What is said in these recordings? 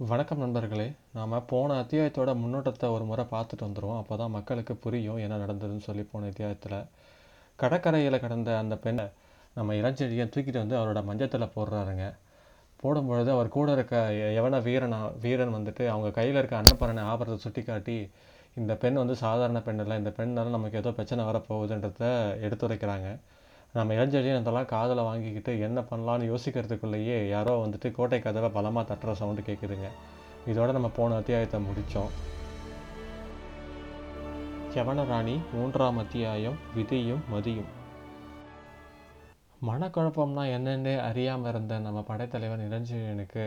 வணக்கம் நண்பர்களே. நாம் போன அத்தியாயத்தோட முன்னோட்டத்தை ஒரு முறை பார்த்துட்டு வந்துடுவோம் அப்போ தான் மக்களுக்கு புரியும் என்ன நடந்ததுன்னு சொல்லி போன அத்தியாயத்தில். கடற்கரையில் கடந்த அந்த பெண்ணை நம்ம இளஞ்செழியை தூக்கிட்டு வந்து அவரோட மஞ்சத்தில் போடுறாருங்க. போடும்பொழுது அவர் கூட இருக்க எ- எவன வீரனா வீரன் வந்துட்டு அவங்க கையில் இருக்க அன்னப்பறனை ஆபரத்தை சுட்டி காட்டி இந்த பெண் வந்து சாதாரண பெண் இல்லை இந்த பெண்ணால் நமக்கு ஏதோ பிரச்சனை வரப்போகுதுன்றத எடுத்துரைக்கிறாங்க. நம்ம இளஞ்செழியன் இதெல்லாம் காதில் வாங்கிக்கிட்டு என்ன பண்ணலான்னு யோசிக்கிறதுக்குள்ளேயே யாரோ வந்துட்டு கோட்டை கதவை பலமாக தட்டுற சவுண்டு கேட்குதுங்க இதோட நம்ம போன அத்தியாயத்தை முடித்தோம் யவனராணி மூன்றாம் அத்தியாயம் விதியும் மதியும். மனக்குழப்பம்னா என்னென்னே அறியாமல் இருந்த நம்ம படைத்தலைவன் இளஞ்செழியனுக்கு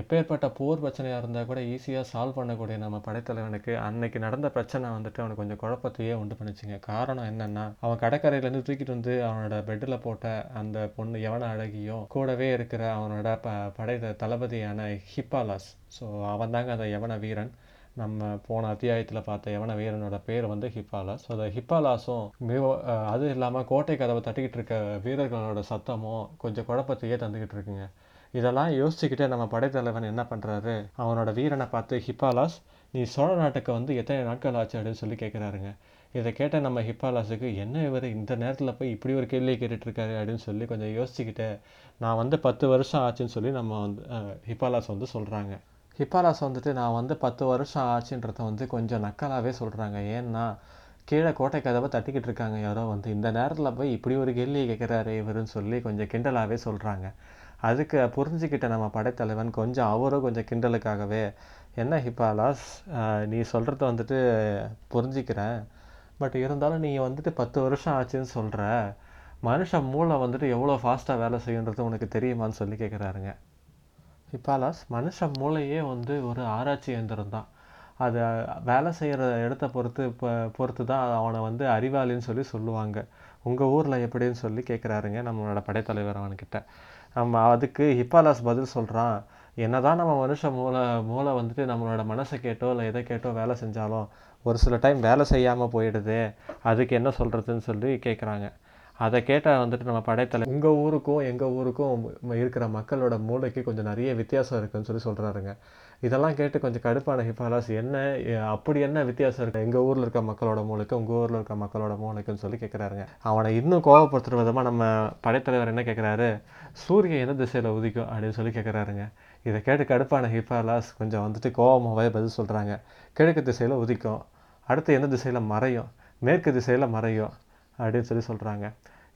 எப்பேற்பட்ட போர் பிரச்சனையாக இருந்தால் கூட ஈஸியாக சால்வ் பண்ணக்கூடிய நம்ம படைத்தலைவனுக்கு அன்னைக்கு நடந்த பிரச்சனை வந்துட்டு அவனுக்கு கொஞ்சம் குழப்பத்தையே உண்டு பண்ணுச்சுங்க. காரணம் என்னென்னா அவன் கடற்கரையிலேருந்து தூக்கிட்டு வந்து அவனோட பெட்டில் போட்ட அந்த பொண்ணு எவன அழகியும் கூடவே இருக்கிற அவனோட ப படை தளபதியான ஹிப்பாலாஸ். ஸோ அவன் தாங்க அந்த யவன வீரன். நம்ம போன அத்தியாயத்தில் பார்த்த யவன வீரனோட பேர் வந்து ஹிப்பாலாஸ். ஸோ அந்த ஹிப்பாலாஸும் மிக அது இல்லாமல் கோட்டை கதவை தட்டிக்கிட்டு இருக்க வீரர்களோட சத்தமும் கொஞ்சம் குழப்பத்தையே தந்துக்கிட்டு இருக்குங்க. இதெல்லாம் யோசிச்சுக்கிட்டே நம்ம படைத்தலைவன் என்ன பண்ணுறாரு அவனோட வீரனை பார்த்து ஹிப்பாலாஸ் நீ சோழ நாட்டுக்கு வந்து எத்தனை நாட்கள் ஆச்சு? அப்படின்னு சொல்லி கேட்குறாருங்க இதை கேட்ட நம்ம ஹிப்பாலாஸுக்கு என்ன இவர்? இந்த நேரத்தில் போய் இப்படி ஒரு கேள்வியை கேட்டுட்ருக்காரு? அப்படின்னு சொல்லி கொஞ்சம் யோசிச்சுக்கிட்டு நான் வந்து பத்து வருஷம் ஆச்சுன்னு சொல்லி நம்ம வந்து ஹிப்பாலாஸ் வந்து சொல்கிறாங்க ஹிப்பாலாஸ் வந்துட்டு நான் வந்து பத்து வருஷம் ஆச்சுன்றத வந்து கொஞ்சம் நக்கலாகவே சொல்கிறாங்க ஏன்னா கீழே கோட்டை கதவை தட்டிக்கிட்டு இருக்காங்க யாரோ வந்து. இந்த நேரத்தில் போய் இப்படி ஒரு கேள்வியை கேட்குறாரு இவருன்னு சொல்லி கொஞ்சம் கிண்டலாகவே சொல்கிறாங்க அதுக்கு புரிஞ்சுக்கிட்ட நம்ம படைத்தலைவன் கொஞ்சம் அவரும் கொஞ்சம் கிண்டலுக்காகவே என்ன ஹிப்பாலாஸ் நீ சொல்கிறத வந்துட்டு புரிஞ்சுக்கிறேன். பட் இருந்தாலும் நீ வந்துட்டு பத்து வருஷம் ஆச்சுன்னு சொல்கிற மனுஷன் மூளை வந்துட்டு எவ்வளோ ஃபாஸ்ட்டாக வேலை செய்யுன்றது உனக்கு தெரியுமான்னு சொல்லி கேட்குறாருங்க ஹிப்பாலாஸ் மனுஷ மூளையே வந்து ஒரு ஆராய்ச்சி இயந்திரம் தான். அது வேலை செய்கிற இடத்த பொறுத்து இப்போ பொறுத்து தான் அவனை வந்து அறிவாளின்னு சொல்லி சொல்லுவாங்க. உங்கள் ஊரில் எப்படின்னு சொல்லி கேட்குறாருங்க நம்மளோட படைத்தலைவர் அவன்கிட்ட. நம்ம அதுக்கு ஹிப்பாலாஸ் பதில் சொல்கிறான் என்னதான் நம்ம மனுஷ மூளை மூளை வந்துட்டு நம்மளோட மனசை கேட்டோ இல்லை எதை கேட்டோ வேலை செஞ்சாலும் ஒரு சில டைம் வேலை செய்யாமல் போயிடுது அதுக்கு என்ன சொல்கிறதுன்னு சொல்லி கேட்குறாங்க அதை கேட்டால் வந்துட்டு நம்ம படைத்தலை உங்கள் ஊருக்கும் எங்கள் ஊருக்கும் இருக்கிற மக்களோட மூளைக்கு கொஞ்சம் நிறைய வித்தியாசம் இருக்குதுன்னு சொல்லி சொல்கிறாருங்க இதெல்லாம் கேட்டு கொஞ்சம் கடுப்பான ஹிப்பாலாஸ் என்ன அப்படி என்ன வித்தியாசம் இருக்குது எங்கள் ஊரில் இருக்க மக்களோட மூளைக்கும் உங்கள் ஊரில் இருக்க மக்களோட மூளைக்குன்னு சொல்லி கேட்குறாருங்க அவனை இன்னும் கோவப்படுத்துகிற விதமாக நம்ம படைத்தலைவர் என்ன கேட்குறாரு சூரியன் எந்த திசையில் உதிக்கும்? அப்படின்னு சொல்லி கேட்குறாருங்க இதை கேட்டு கடுப்பான ஹிஃபாலாஸ் கொஞ்சம் வந்துட்டு கோவமாகவே பதில் சொல்கிறாங்க கிழக்கு திசையில் உதிக்கும் அடுத்து எந்த திசையில் மறையும் மேற்கு திசையில் மறையும் அப்படின்னு சொல்லி சொல்கிறாங்க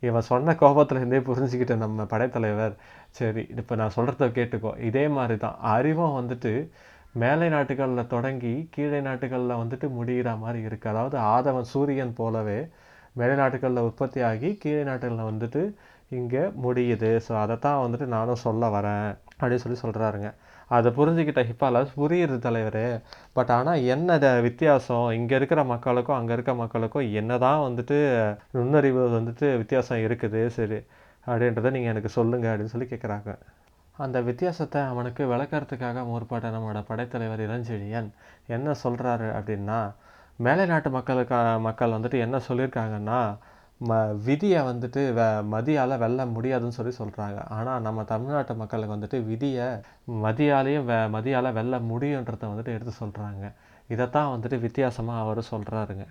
இவன் சொன்ன கோபத்துலேருந்தே புரிஞ்சுக்கிட்ட நம்ம படைத்தலைவர் சரி இப்போ நான் சொல்கிறத கேட்டுக்கோ. இதே மாதிரி தான் அறிவும் வந்துட்டு மேலை நாட்டுகளில் தொடங்கி கீழே நாட்டுகளில் வந்துட்டு முடிகிற மாதிரி இருக்குது அதாவது ஆதவன் சூரியன் போலவே மேலை நாட்டுகளில் உற்பத்தி ஆகி கீழே நாட்டுகளில் வந்துட்டு இங்கே முடியுது. ஸோ அதை தான் வந்துட்டு நானும் சொல்ல வரேன் அப்படின்னு சொல்லி சொல்கிறாருங்க அதை புரிஞ்சுக்கிட்ட ஹிப்பாலாஸ் புரியுது தலைவர். பட் ஆனால் என்ன வித்தியாசம்? இங்கே இருக்கிற மக்களுக்கும் அங்கே இருக்க மக்களுக்கும் என்ன தான் வந்துட்டு நுண்ணறிவு வந்துட்டு வித்தியாசம் இருக்குது. சரி அப்படின்றத நீங்கள் எனக்கு சொல்லுங்கள் அப்படின்னு சொல்லி கேட்குறாங்க அந்த வித்தியாசத்தை அவனுக்கு விளக்கறதுக்காக முற்பட்ட நம்மளோட படைத்தலைவர் இளஞ்செழியன் என்ன சொல்கிறாரு அப்படின்னா மேலை நாட்டு மக்களுக்கு மக்கள் வந்துட்டு என்ன சொல்லியிருக்காங்கன்னா ம விதியை வந்துட்டு வெ மதியால் வெல்ல முடியாதுன்னு சொல்லி சொல்கிறாங்க ஆனால் நம்ம தமிழ்நாட்டு மக்களுக்கு வந்துட்டு விதியை மதியாலையும் வெ மதியால் வெல்ல முடியுன்றதை வந்துட்டு எடுத்து சொல்கிறாங்க இதைத்தான் வந்துட்டு வித்தியாசமாக அவர் சொல்கிறாருங்க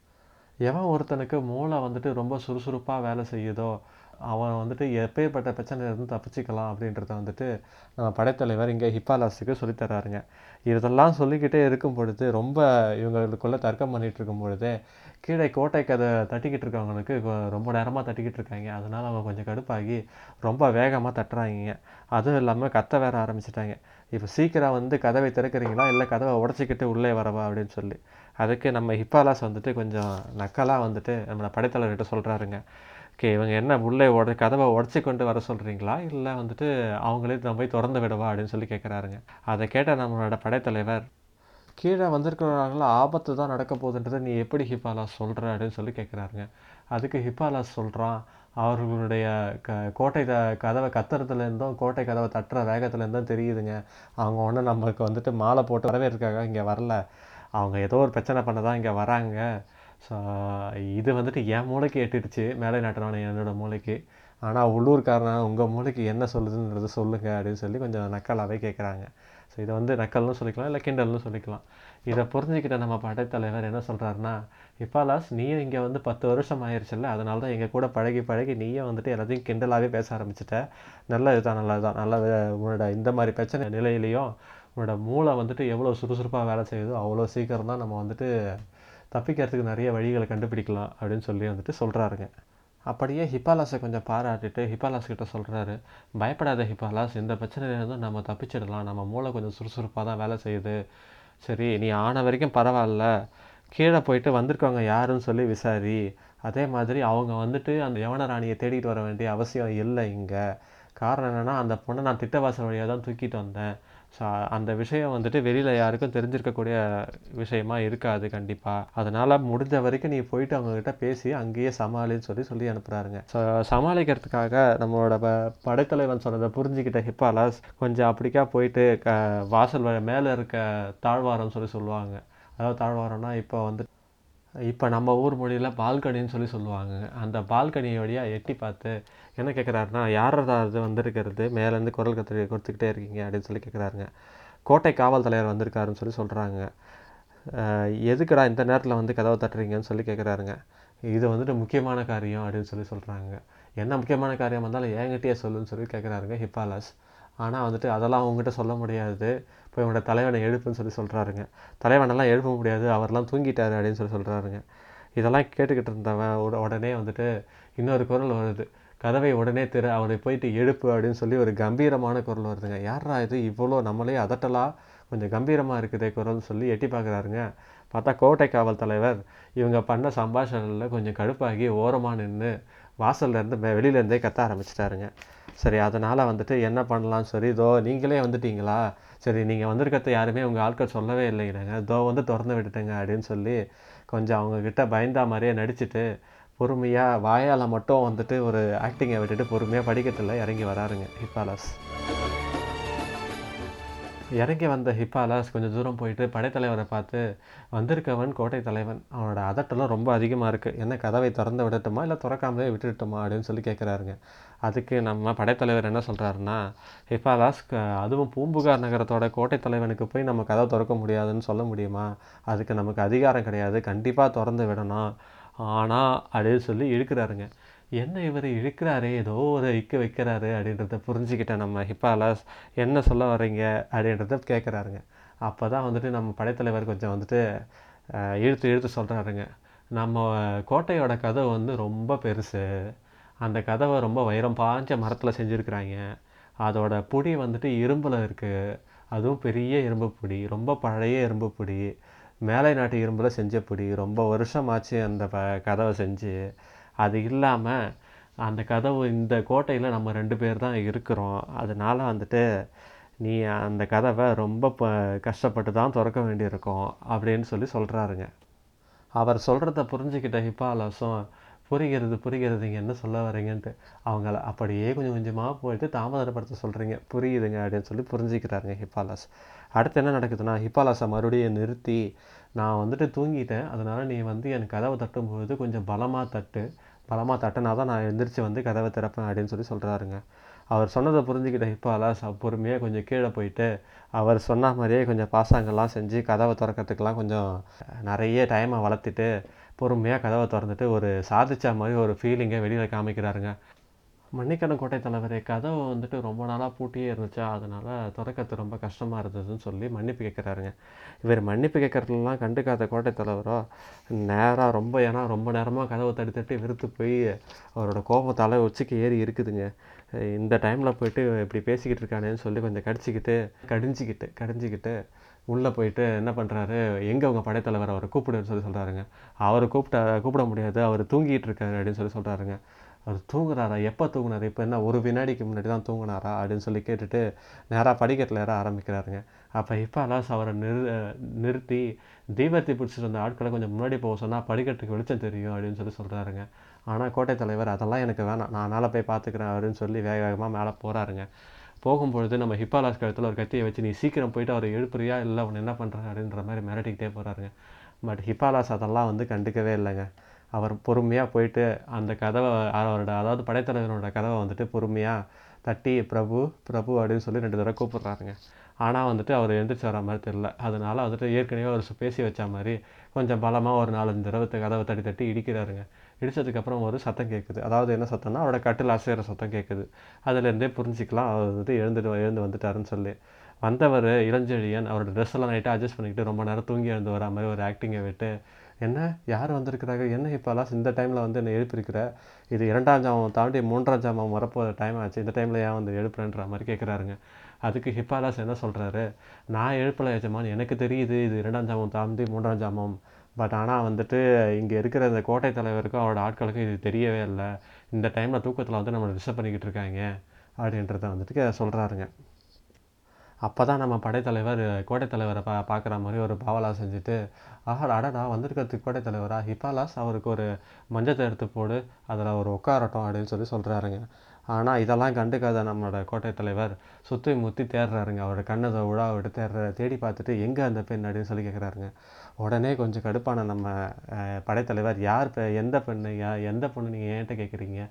எவன் ஒருத்தனுக்கு மூளை வந்துட்டு ரொம்ப சுறுசுறுப்பாக வேலை செய்யுதோ அவன் வந்துட்டு எப்பேற்பட்ட பிரச்சனையிலேருந்து தப்பிச்சிக்கலாம் அப்படின்றத வந்துட்டு நம்ம படைத்தலைவர் இங்கே ஹிப்பாலாஸுக்கு சொல்லித்தராருங்க இதெல்லாம் சொல்லிக்கிட்டே இருக்கும் பொழுது ரொம்ப இவங்களுக்குள்ளே தர்க்கம் பண்ணிகிட்டு இருக்கும் பொழுது கீழே கோட்டை கதை தட்டிக்கிட்டு இருக்கவங்களுக்கு ரொம்ப நேரமாக தட்டிக்கிட்டு இருக்காங்க. அதனால் அவங்க கொஞ்சம் கடுப்பாகி ரொம்ப வேகமாக தட்டுறாங்க அதுவும் இல்லாமல் கத்த வேற ஆரம்பிச்சிட்டாங்க. இப்போ சீக்கிரம் வந்து கதவை திறக்கிறீங்களா? இல்லை கதவை உடச்சிக்கிட்டு உள்ளே வரவா? அப்படின்னு சொல்லி. அதுக்கு நம்ம ஹிப்பாலாஸ் வந்துட்டு கொஞ்சம் நக்கலாக வந்துட்டு நம்மளை படைத்தலைவர்கிட்ட சொல்கிறாருங்க ஓகே இவங்க என்ன உள்ளே உட கதவை உடச்சி கொண்டு வர சொல்கிறீங்களா இல்லை வந்துட்டு அவங்களே நம்ம போய் திறந்து விடவா அப்படின்னு சொல்லி கேட்குறாருங்க அதை கேட்ட நம்மளோட படைத்தலைவர் கீழே வந்திருக்கிறவங்கள ஆபத்து தான் நடக்க போகுதுன்றதை நீ எப்படி ஹிப்பாலா சொல்கிற அப்படின்னு சொல்லி கேட்குறாருங்க அதுக்கு ஹிப்பாலாஸ் சொல்கிறான் அவர்களுடைய க கோட்டை த கதவை கத்துறதுலேருந்தும் கோட்டை கதவை தட்டுற வேகத்துலேருந்தும் தெரியுதுங்க. அவங்க ஒன்றும் நமக்கு வந்துட்டு மாலை போட்டு வரவே இருக்காங்க இங்கே வரல. அவங்க ஏதோ ஒரு பிரச்சனை பண்ண தான் இங்கே வராங்க. ஸோ இது வந்துட்டு என் மூளைக்கு எட்டிடுச்சு. மேலை நாட்டினான என்னோடய மூளைக்கு. ஆனால் உள்ளூர்காரன் உங்கள் மூளைக்கு என்ன சொல்லுதுன்றது சொல்லுங்கள் அப்படின்னு சொல்லி கொஞ்சம் நக்கலாகவே கேட்குறாங்க ஸோ இதை வந்து நக்கல்னு சொல்லிக்கலாம் இல்லை கிண்டல்னு சொல்லிக்கலாம். இதை புரிஞ்சுக்கிட்ட நம்ம படைத்தலைவர் என்ன சொல்கிறாருன்னா இப்பாலாஸ் நீயும் இங்கே வந்து பத்து வருஷம் ஆயிடுச்சுல்ல அதனால தான் எங்கள் கூட பழகி பழகி நீயே வந்துட்டு எல்லாத்தையும் கிண்டலாகவே பேச ஆரம்பிச்சிட்ட. நல்ல இதுதான் நல்லது தான். நல்ல உன்னோட இந்த மாதிரி பிரச்சனை நிலையிலையும் உன்னோட மூளை வந்துட்டு எவ்வளோ சுறுசுறுப்பாக வேலை செய்யுதோ அவ்வளோ சீக்கிரம் தான் நம்ம வந்துட்டு தப்பிக்கிறதுக்கு நிறைய வழிகளை கண்டுபிடிக்கலாம் அப்படின்னு சொல்லி வந்துட்டு சொல்கிறாருங்க அப்படியே ஹிப்பாலாஸை கொஞ்சம் பாராட்டிட்டு ஹிப்பாலாஸ் கிட்ட சொல்கிறாரு பயப்படாத ஹிப்பாலாஸ் இந்த பிரச்சனையிலேருந்து நம்ம தப்பிச்சிடலாம். நம்ம மூளை கொஞ்சம் சுறுசுறுப்பாக தான் வேலை செய்யுது. சரி நீ ஆன வரைக்கும் பரவாயில்ல. கீழே போயிட்டு வந்திருக்கவங்க யாருன்னு சொல்லி விசாரி. அதே மாதிரி அவங்க வந்துட்டு அந்த யவன ராணியை தேடிட்டு வர வேண்டிய அவசியம் இல்லை இங்கே. காரணம் என்னென்னா அந்த பொண்ணை நான் திட்டவாசல் வழியாக தான் தூக்கிட்டு வந்தேன். ஸோ அந்த விஷயம் வந்துட்டு வெளியில் யாருக்கும் தெரிஞ்சிருக்கக்கூடிய விஷயமா இருக்காது கண்டிப்பாக அதனால் முடிஞ்ச வரைக்கும் நீ போயிட்டு அவங்கக்கிட்ட பேசி அங்கேயே சமாளின்னு சொல்லி சொல்லி அனுப்புகிறாருங்க ஸோ சமாளிக்கிறதுக்காக நம்மளோட ப படைத்தலைவன் சொன்னதை புரிஞ்சுக்கிட்ட ஹிப்பாலாஸ் கொஞ்சம் அப்படிக்கா போயிட்டு க வாசல் மேலே இருக்க தாழ்வாரம்னு சொல்லி சொல்லுவாங்க. அதாவது தாழ்வாரம்னா இப்போ வந்து இப்போ நம்ம ஊர் மொழியில் பால்கனின்னு சொல்லி சொல்லுவாங்க. அந்த பால்கனி வழியாக எட்டி பார்த்து என்ன கேட்குறாருன்னா யாரதா அது வந்திருக்கிறது மேலேருந்து குரல் கத்து கொடுத்துக்கிட்டே இருக்கீங்க அப்படின்னு சொல்லி கேட்குறாருங்க கோட்டை காவல் தலைவர் வந்திருக்காருன்னு சொல்லி சொல்கிறாங்க எதுக்குடா இந்த நேரத்தில் வந்து கதவை தட்டுறீங்கன்னு சொல்லி கேட்குறாருங்க இது வந்துட்டு முக்கியமான காரியம் அப்படின்னு சொல்லி சொல்கிறாங்க என்ன முக்கியமான காரியம் வந்தாலும் என்கிட்டயே சொல்லுன்னு சொல்லி கேட்குறாருங்க ஹிப்பாலஸ் ஆனால் வந்துட்டு அதெல்லாம் அவங்ககிட்ட சொல்ல முடியாது. இப்போ இவனோட தலைவனை எழுப்புன்னு சொல்லி சொல்கிறாருங்க தலைவனெல்லாம் எழுப்ப முடியாது. அவர்லாம் தூங்கிட்டாரு அப்படின்னு சொல்லி சொல்கிறாருங்க இதெல்லாம் கேட்டுக்கிட்டு இருந்தவன் உட- உடனே வந்துட்டு இன்னொரு குரல் வருது. கதவை உடனே திற அவரை போயிட்டு எழுப்பு அப்படின்னு சொல்லி ஒரு கம்பீரமான குரல் வருதுங்க. யாரா இது? இவ்வளோ நம்மளே அதட்டலாம் கொஞ்சம் கம்பீரமாக இருக்குதே குரல்னு சொல்லி எட்டி பார்க்குறாருங்க பார்த்தா கோட்டை காவல் தலைவர் இவங்க பண்ண சம்பாஷணையில் கொஞ்சம் கடுப்பாகி ஓரமாக நின்று வாசல்லேருந்து வெளியிலேருந்தே கத்த ஆரம்பிச்சிட்டாருங்க. சரி அதனால் வந்துட்டு என்ன பண்ணலாம் சரி இதோ நீங்களே வந்துட்டீங்களா? சரி நீங்கள் வந்திருக்கிறத யாருமே உங்கள் ஆட்கள் சொல்லவே இல்லைங்க இதோ வந்து திறந்து விட்டுட்டுங்க அப்படின்னு சொல்லி கொஞ்சம் அவங்கக்கிட்ட பயந்தா மாதிரியே நடிச்சுட்டு பொறுமையாக வாயால் மட்டும் வந்துட்டு ஒரு ஆக்டிங்கை விட்டுட்டு பொறுமையாக படிக்கட்டில் இறங்கி வராருங்க. ஹிப்பாலாஸ் இறங்கி வந்த ஹிப்பாலாஸ் கொஞ்சம் தூரம் போயிட்டு படைத்தலைவரை பார்த்து வந்திருக்கவன் கோட்டை தலைவன். அவனோட அதட்டெல்லாம் ரொம்ப அதிகமாக இருக்குது என்ன கதவை திறந்து விடட்டுமா? இல்லை திறக்காமலே விட்டுட்டுமா? அப்படின்னு சொல்லி கேட்குறாருங்க அதுக்கு நம்ம படைத்தலைவர் என்ன சொல்கிறாருன்னா ஹிப்பாலாஸ் அதுவும் பூம்புகார் நகரத்தோட கோட்டை தலைவனுக்கு போய் நம்ம கதவை திறக்க முடியாதுன்னு சொல்ல முடியுமா? அதுக்கு நமக்கு அதிகாரம் கிடையாது. கண்டிப்பாக திறந்து விடணும். ஆனால் அப்படின்னு சொல்லி இழுக்கிறாருங்க. என்ன இவர் இழுக்கிறாரு ஏதோ ஒரு இக்கு வைக்கிறாரு அப்படின்றத புரிஞ்சுக்கிட்டேன் நம்ம ஹிப்பாலாஸ் என்ன சொல்ல வர்றீங்க அப்படின்றத கேட்குறாருங்க அப்போ தான் வந்துட்டு நம்ம படைத்தலைவர் கொஞ்சம் வந்துட்டு இழுத்து இழுத்து சொல்கிறாருங்க நம்ம கோட்டையோட கதவு வந்து ரொம்ப பெருசு. அந்த கதவை ரொம்ப வைரம் பாஞ்ச மரத்தில் செஞ்சுருக்குறாங்க. அதோட புடி வந்துட்டு இரும்பில் இருக்குது அதுவும் பெரிய இரும்பு பொடி ரொம்ப பழைய இரும்பு புடி மேலை நாட்டு இரும்பில் செஞ்ச புடி ரொம்ப வருஷம் ஆச்சு அந்த ப கதவை செஞ்சு. அது இல்லாமல் அந்த கதவு இந்த கோட்டையில் நம்ம ரெண்டு பேர் தான் இருக்கிறோம். அதனால வந்துட்டு நீ அந்த கதவை ரொம்ப ப கஷ்டப்பட்டு தான் திறக்க வேண்டியிருக்கும் அப்படின்னு சொல்லி சொல்கிறாருங்க அவர் சொல்கிறத புரிஞ்சுக்கிட்ட ஹிப்பாலாசும் புரிகிறது புரிகிறது நீங்கள் என்ன சொல்ல வரீங்கன்ட்டு அவங்கள அப்படியே கொஞ்சம் கொஞ்சமாக போயிட்டு தாமதப்படுத்த சொல்கிறீங்க புரியுதுங்க அப்படின்னு சொல்லி புரிஞ்சுக்கிறாருங்க ஹிப்பாலாஸ். அடுத்து என்ன நடக்குதுன்னா ஹிப்பாலாஸை மறுபடியும் நிறுத்தி நான் வந்துட்டு தூங்கிட்டேன். அதனால் நீ வந்து என் கதவை தட்டும்போது கொஞ்சம் பலமாக தட்டு. பலமாக தட்டினா தான் நான் எந்திரிச்சு வந்து கதவை திறப்பேன் அப்படின்னு சொல்லி சொல்கிறாருங்க அவர் சொன்னதை புரிஞ்சுக்கிட்ட ஹிப்பாலாஸ் பொறுமையாக கொஞ்சம் கீழே போயிட்டு அவர் சொன்ன மாதிரியே கொஞ்சம் பாசாங்கெல்லாம் செஞ்சு கதவை திறக்கிறதுக்கெலாம் கொஞ்சம் நிறைய டைமை வளர்த்துட்டு பொறுமையாக கதவை திறந்துட்டு ஒரு சாதிச்ச மாதிரி ஒரு ஃபீலிங்கை வெளியில் காமிக்கிறாருங்க. மன்னிக்கணும் கோட்டை தலைவரே கதவு வந்துட்டு ரொம்ப நாளாக பூட்டியே இருந்துச்சா? அதனால் திறக்கிறது ரொம்ப கஷ்டமாக இருந்ததுன்னு சொல்லி மன்னிப்பு கேட்குறாருங்க இவர் மன்னிப்பு கேட்குறதுலாம் கண்டுக்காத கோட்டை தலைவரோ நேராக ரொம்ப ஏன்னா ரொம்ப நேரமாக கதவை தட்டி தட்டி வெறுத்து போய் அவரோட கோபம் தலை உச்சிக்கு ஏறி இருக்குதுங்க. இந்த டைமில் போயிட்டு இப்படி பேசிக்கிட்டு இருக்கானேன்னு சொல்லி கொஞ்சம் கடிச்சிக்கிட்டு கடிஞ்சிக்கிட்டு கடிஞ்சிக்கிட்டு உள்ளே போயிட்டு என்ன பண்ணுறாரு? எங்கே அவங்க படைத்தலைவர் அவரை கூப்பிடுன்னு சொல்லி சொல்கிறாருங்க. அவரை கூப்பிட்டா கூப்பிட முடியாது. அவர் தூங்கிட்டு இருக்காரு அப்படின்னு சொல்லி சொல்கிறாருங்க. அவர் தூங்குறாரா? எப்போ தூங்குனாரு? இப்போ என்ன ஒரு வினாடிக்கு முன்னாடி தான் தூங்குனாரா? அப்படின்னு சொல்லி கேட்டுட்டு நேராக படிக்கட்டில் ஏற ஆரம்பிக்கிறாருங்க. அப்போ இப்போ அலாஸ் அவரை நிறு நிறுத்தி தீபத்தை பிடிச்சிட்டு இருந்த ஆட்களை கொஞ்சம் முன்னாடி போக சொன்னால் படிக்கட்டுக்கு வெளிச்சம் தெரியும் அப்படின்னு சொல்லி சொல்கிறாருங்க. ஆனால் கோட்டை தலைவர் அதெல்லாம் எனக்கு வேணாம். நான் மேலே போய் பார்த்துக்கிறேன் அப்படின்னு சொல்லி வேக வேகமாக மேலே போகிறாருங்க. போகும்பொழுது நம்ம ஹிப்பாலாஸ் கழுத்தில் ஒரு கத்தியை வச்சு நீ சீக்கிரம் போயிட்டு அவரை எழுப்புறியா? இல்லை அவன் என்ன பண்ணுறான் அப்படின்ற மாதிரி மிரட்டிக்கிட்டே போகிறாருங்க பட் ஹிப்பாலாஸ் அதெல்லாம் வந்து கண்டுக்கவே இல்லைங்க. அவர் பொறுமையாக போயிட்டு அந்த கதவை அவரோட அதாவது படைத்தலைவனோட கதவை வந்துட்டு பொறுமையாக தட்டி பிரபு பிரபு அப்படின்னு சொல்லி ரெண்டு தடவை கூப்பிட்றாருங்க. ஆனால் வந்துட்டு அவர் எழுந்திரிச்சு வர மாதிரி தெரில அதனால் வந்துட்டு ஏற்கனவே அவர் பேசி வச்ச மாதிரி கொஞ்சம் பலமாக ஒரு நாலஞ்சு தடவை கதவை தட்டி தட்டி இடிக்கிறாருங்க. இடித்ததுக்கப்புறம் ஒரு சத்தம் கேட்குது. அதாவது என்ன சத்தம்னா அவரோட கட்டில் அசைகிற சத்தம் கேட்குது. அதுலேருந்தே புரிஞ்சிக்கலாம் அவர் வந்துட்டு எழுந்துட்டு எழுந்து வந்துட்டாருன்னு சொல்லி. வந்தவர் இளஞ்செழியன் அவரோட ட்ரெஸ் எல்லாம் நைட்டாக அட்ஜஸ்ட் பண்ணிக்கிட்டு ரொம்ப நேரம் தூங்கி எழுந்து வர மாதிரி ஒரு ஆக்டிங்கை விட்டு என்ன? யார் வந்திருக்கிறாங்க? என்ன இப்போலாம் இந்த டைமில் வந்து என்னை எழுப்பியிருக்கிற? இது இரண்டாம் ஜாமம் தாண்டி மூன்றாம் ஜாமம் வரப்போகிற டைம் ஆச்சு. இந்த டைமில் ஏன் வந்து எழுப்புறேன்ற மாதிரி கேட்குறாருங்க. அதுக்கு ஹிப்பாலாஸ் என்ன சொல்கிறாரு நான் எழுப்பலை எஜமான். எனக்கு தெரியுது இது இரண்டாம் ஜாமம் தாண்டி மூன்றாம் ஜாமம் பட் ஆனால் வந்துட்டு இங்கே இருக்கிற இந்த கோட்டை தலைவருக்கும் அவரோட ஆட்களுக்கும் இது தெரியவே இல்லை. இந்த டைமில் தூக்கத்தில் வந்து நம்மளை டிஸ்டர்ப் பண்ணிக்கிட்டு இருக்காங்க அப்படின்றத வந்துட்டு சொல்கிறாருங்க அப்போ தான் நம்ம படைத்தலைவர் கோட்டை தலைவரை பா பார்க்குற மாதிரி ஒரு பாவலா செஞ்சுட்டு ஆஹா அடடா வந்திருக்கிறதுக்கு கோடைத்தலைவரா? ஹிபாலாஸ் அவருக்கு ஒரு மஞ்சத்தை எடுத்து போடு அதில் ஒரு உட்காரட்டும் அப்படின்னு சொல்லி சொல்கிறாருங்க ஆனால் இதெல்லாம் கண்டுக்காத நம்மளோட கோட்டை தலைவர் சுற்றி முற்றி தேடுறாருங்க அவரோட கண்ணதை உழா விட்டு தேடுற தேடி பார்த்துட்டு எங்கே அந்த பெண் அப்படின்னு சொல்லி கேட்குறாருங்க உடனே கொஞ்சம் கடுப்பான நம்ம படைத்தலைவர் யார் பெ எந்த பெண்ணு எந்த பொண்ணு நீங்கள் என்கிட்ட கேட்குறீங்க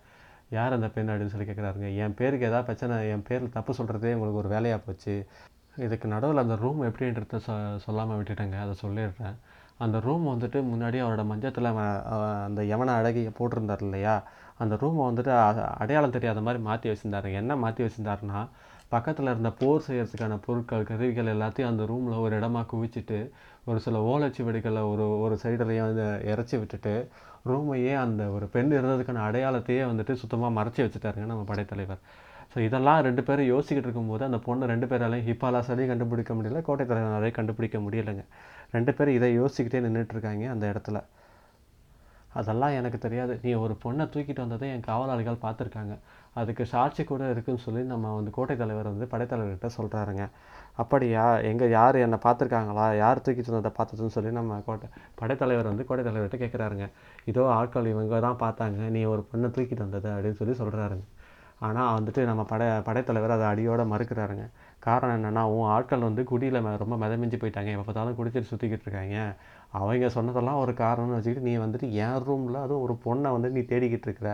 யார் அந்த பெண் அப்படின்னு சொல்லி கேட்குறாருங்க. என் பேருக்கு ஏதாவது பிரச்சனை என் பேரில் தப்பு சொல்கிறதே உங்களுக்கு ஒரு வேலையாக போச்சு. இதுக்கு நடுவில் அந்த ரூம் எப்படின்றத சொ சொல்லாமல் விட்டுட்டேங்க. அதை சொல்லிடுறேன். அந்த ரூம் வந்துட்டு முன்னாடி அவரோட மஞ்சத்தில் அந்த யவன அழகியை போட்டிருந்தார் இல்லையா? அந்த ரூமை வந்துட்டு அடையாளம் தெரியாத மாதிரி மாற்றி வச்சுருந்தாரு என்ன மாற்றி வச்சுருந்தாருன்னா பக்கத்தில் இருந்த போர் செய்கிறதுக்கான பொருட்கள் கருவிகள் எல்லாத்தையும் அந்த ரூமில் ஒரு இடமா குவிச்சிட்டு ஒரு சில ஓலைச்சுவடிகளை ஒரு ஒரு சைடுலையும் வந்து இறச்சி விட்டுட்டு ரூமையே அந்த ஒரு பெண் இருந்ததுக்கான அடையாளத்தையே வந்துட்டு சுத்தமாக மறைச்சி வச்சுட்டாருங்க நம்ம படைத்தலைவர். ஸோ இதெல்லாம் ரெண்டு பேரும் யோசிக்கிட்டு இருக்கும்போது அந்த பொண்ணு ரெண்டு பேராலையும் ஹிப்பாலாசாலையும் கண்டுபிடிக்க முடியல கோட்டை தலைவனாலையும் கண்டுபிடிக்க முடியலைங்க. ரெண்டு பேரும் இதை யோசிக்கிட்டே நின்றுட்டுருக்காங்க அந்த இடத்துல. அதெல்லாம் எனக்கு தெரியாது. நீ ஒரு பொண்ணை தூக்கிட்டு வந்ததை என் காவலாளிகள் பார்த்துருக்காங்க. அதுக்கு சாட்சி கூட இருக்குன்னு சொல்லி நம்ம வந்து கோட்டை தலைவர் வந்து படைத்தலைவர்கிட்ட சொல்கிறாருங்க அப்படியா? எங்கே யார் என்னை பார்த்துருக்காங்களா? யார் தூக்கிட்டு வந்ததை பார்த்ததுன்னு சொல்லி நம்ம கோட்டை படைத்தலைவர் வந்து கோட்டை தலைவர்கிட்ட கேட்குறாருங்க. இதோ ஆட்கள் இவங்க தான் பார்த்தாங்க. நீ ஒரு பொண்ணை தூக்கிட்டு வந்தது அப்படின்னு சொல்லி சொல்கிறாருங்க ஆனால் வந்துட்டு நம்ம படை படைத்தலைவர் அதை அடியோடு மறுக்கிறாருங்க. காரணம் என்னென்னா உன் ஆட்கள் வந்து குடியில் ரொம்ப மிதமிஞ்சு போயிட்டாங்க. எப்போ பார்த்தாலும் குடிச்சிட்டு சுற்றிக்கிட்டு இருக்காங்க. அவங்க சொன்னதெல்லாம் ஒரு காரணம்னு வச்சுக்கிட்டு நீ வந்துட்டு என் ரூமில் அதுவும் ஒரு பொண்ணை வந்து நீ தேடிக்கிட்டு இருக்கிற.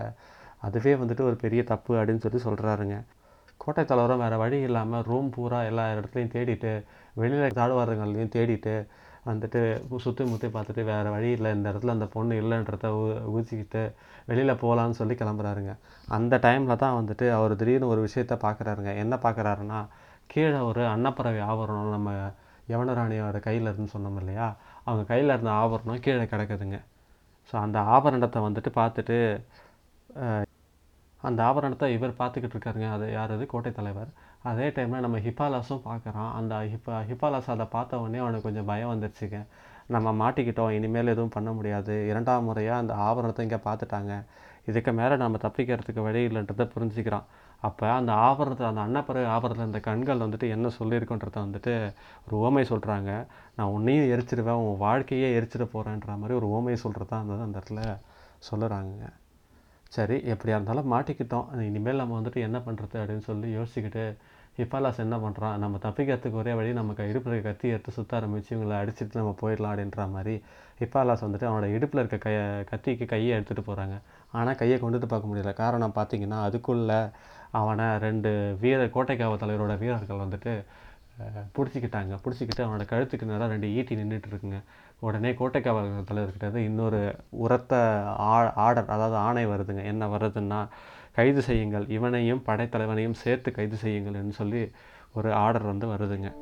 அதுவே வந்துட்டு ஒரு பெரிய தப்பு அப்படின்னு சொல்லி சொல்கிறாருங்க கோட்டை தலைவரும் வேறு வழி இல்லாமல் ரூம் பூரா எல்லா இடத்துலையும் தேடிட்டு வெளியில் தாழ்வாரங்கள்லையும் தேடிட்டு வந்துட்டு சுற்றி முற்றி பார்த்துட்டு வேறு வழி இல்லை இந்த இடத்துல அந்த பொண்ணு இல்லைன்றத ஊ- ஊதிக்கிட்டு வெளியில் போகலான்னு சொல்லி கிளம்புறாருங்க. அந்த டைமில் தான் வந்துட்டு அவர் திடீர்னு ஒரு விஷயத்த பார்க்குறாருங்க என்ன பார்க்குறாருன்னா கீழே ஒரு அன்னப்பறவை ஆவரணம் நம்ம யவனராணியோட கையில் இருந்துன்னு சொன்னோம் இல்லையா? அவங்க கையில் இருந்த ஆபரணம் கீழே கிடக்குதுங்க. ஸோ அந்த ஆபரணத்தை வந்துட்டு பார்த்துட்டு அந்த ஆபரணத்தை இவர் பார்த்துக்கிட்டு இருக்காருங்க. அது யார் அது? கோட்டை தலைவர். அதே டைமில் நம்ம ஹிபாலாஸும் பார்க்குறான். அந்த ஹிப்பா ஹிபாலாஸ் அதை பார்த்த உடனே அவனுக்கு கொஞ்சம் பயம் வந்துருச்சுங்க. நம்ம மாட்டிக்கிட்டோம் இனிமேல் எதுவும் பண்ண முடியாது. இரண்டாம் முறையாக அந்த ஆபரணத்தை இங்கே பார்த்துட்டாங்க. இதுக்கு மேலே நம்ம தப்பிக்கிறதுக்கு வழி இல்லைன்றதை புரிஞ்சுக்கிறான். அப்போ அந்த ஆபரணத்தை அந்த அன்னப்பறவை ஆவரத்தில் இந்த கண்கள் வந்துட்டு என்ன சொல்லியிருக்குன்றத வந்துட்டு ஒரு ஓமை சொல்கிறாங்க நான் உன்னையும் எரிச்சிடுவேன் உன் வாழ்க்கையே எரிச்சிட போகிறேன்ற மாதிரி ஒரு ஓமை சொல்கிறது தான் அந்த அந்த இடத்துல சொல்லுறாங்க சரி எப்படியா இருந்தாலும் மாட்டிக்கிட்டோம். இனிமேல் நம்ம வந்துட்டு என்ன பண்ணுறது அப்படின்னு சொல்லி யோசிச்சுக்கிட்டு ஹிஃபாலாஸ் என்ன பண்ணுறான் நம்ம தப்பிக்கிறதுக்கு ஒரே வழி நமக்கு இடுப்பில் இருக்க கத்தி எடுத்து சுத்த ஆரம்பிச்சு இவங்களை அடிச்சுட்டு நம்ம போயிடலாம் அப்படின்ற மாதிரி ஹிப்பாலாஸ் வந்துட்டு அவனோட இடுப்பில் இருக்க கைய கத்திக்கு கையை எடுத்துகிட்டு போகிறாங்க ஆனால் கையை கொண்டுட்டு பார்க்க முடியல. காரணம் பார்த்தீங்கன்னா அதுக்குள்ளே அவனை ரெண்டு வீர கோட்டைக்காவ தலைவரோட வீரர்கள் வந்துட்டு பிடிச்சிக்கிட்டாங்க. பிடிச்சிக்கிட்டு அவனோட கழுத்துக்கு நேராக ரெண்டு ஈட்டி நின்றுட்டு இருக்குங்க. உடனே கோட்டைக்காவல் தலைவர்கிட்ட இருந்து இன்னொரு உரத்த ஆ ஆர்டர் அதாவது ஆணை வருதுங்க. என்ன வருதுன்னா கைது செய்யுங்கள் இவனையும் படைத்தலைவனையும் சேர்த்து கைது செய்யுங்கள்னு சொல்லி ஒரு ஆர்டர் வந்து வருதுங்க.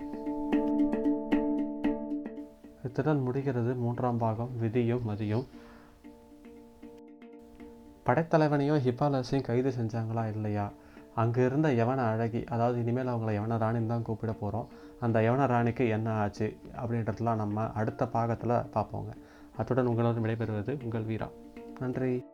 இத்துடன் முடிகிறது மூன்றாம் பாகம் விதியும் மதியும். படைத்தலைவனையும் ஹிபாலஸையும் கைது செஞ்சாங்களா இல்லையா? அங்கே இருந்த யவன அழகி அதாவது இனிமேல் அவங்கள யவன ராணின்னு தான் கூப்பிட போகிறோம் அந்த யவன ராணிக்கு என்ன ஆச்சு அப்படின்றதுலாம் நம்ம அடுத்த பாகத்தில் பார்ப்போங்க. அத்துடன் உங்களோடு விடைபெறுவது உங்கள் வீரா. நன்றி.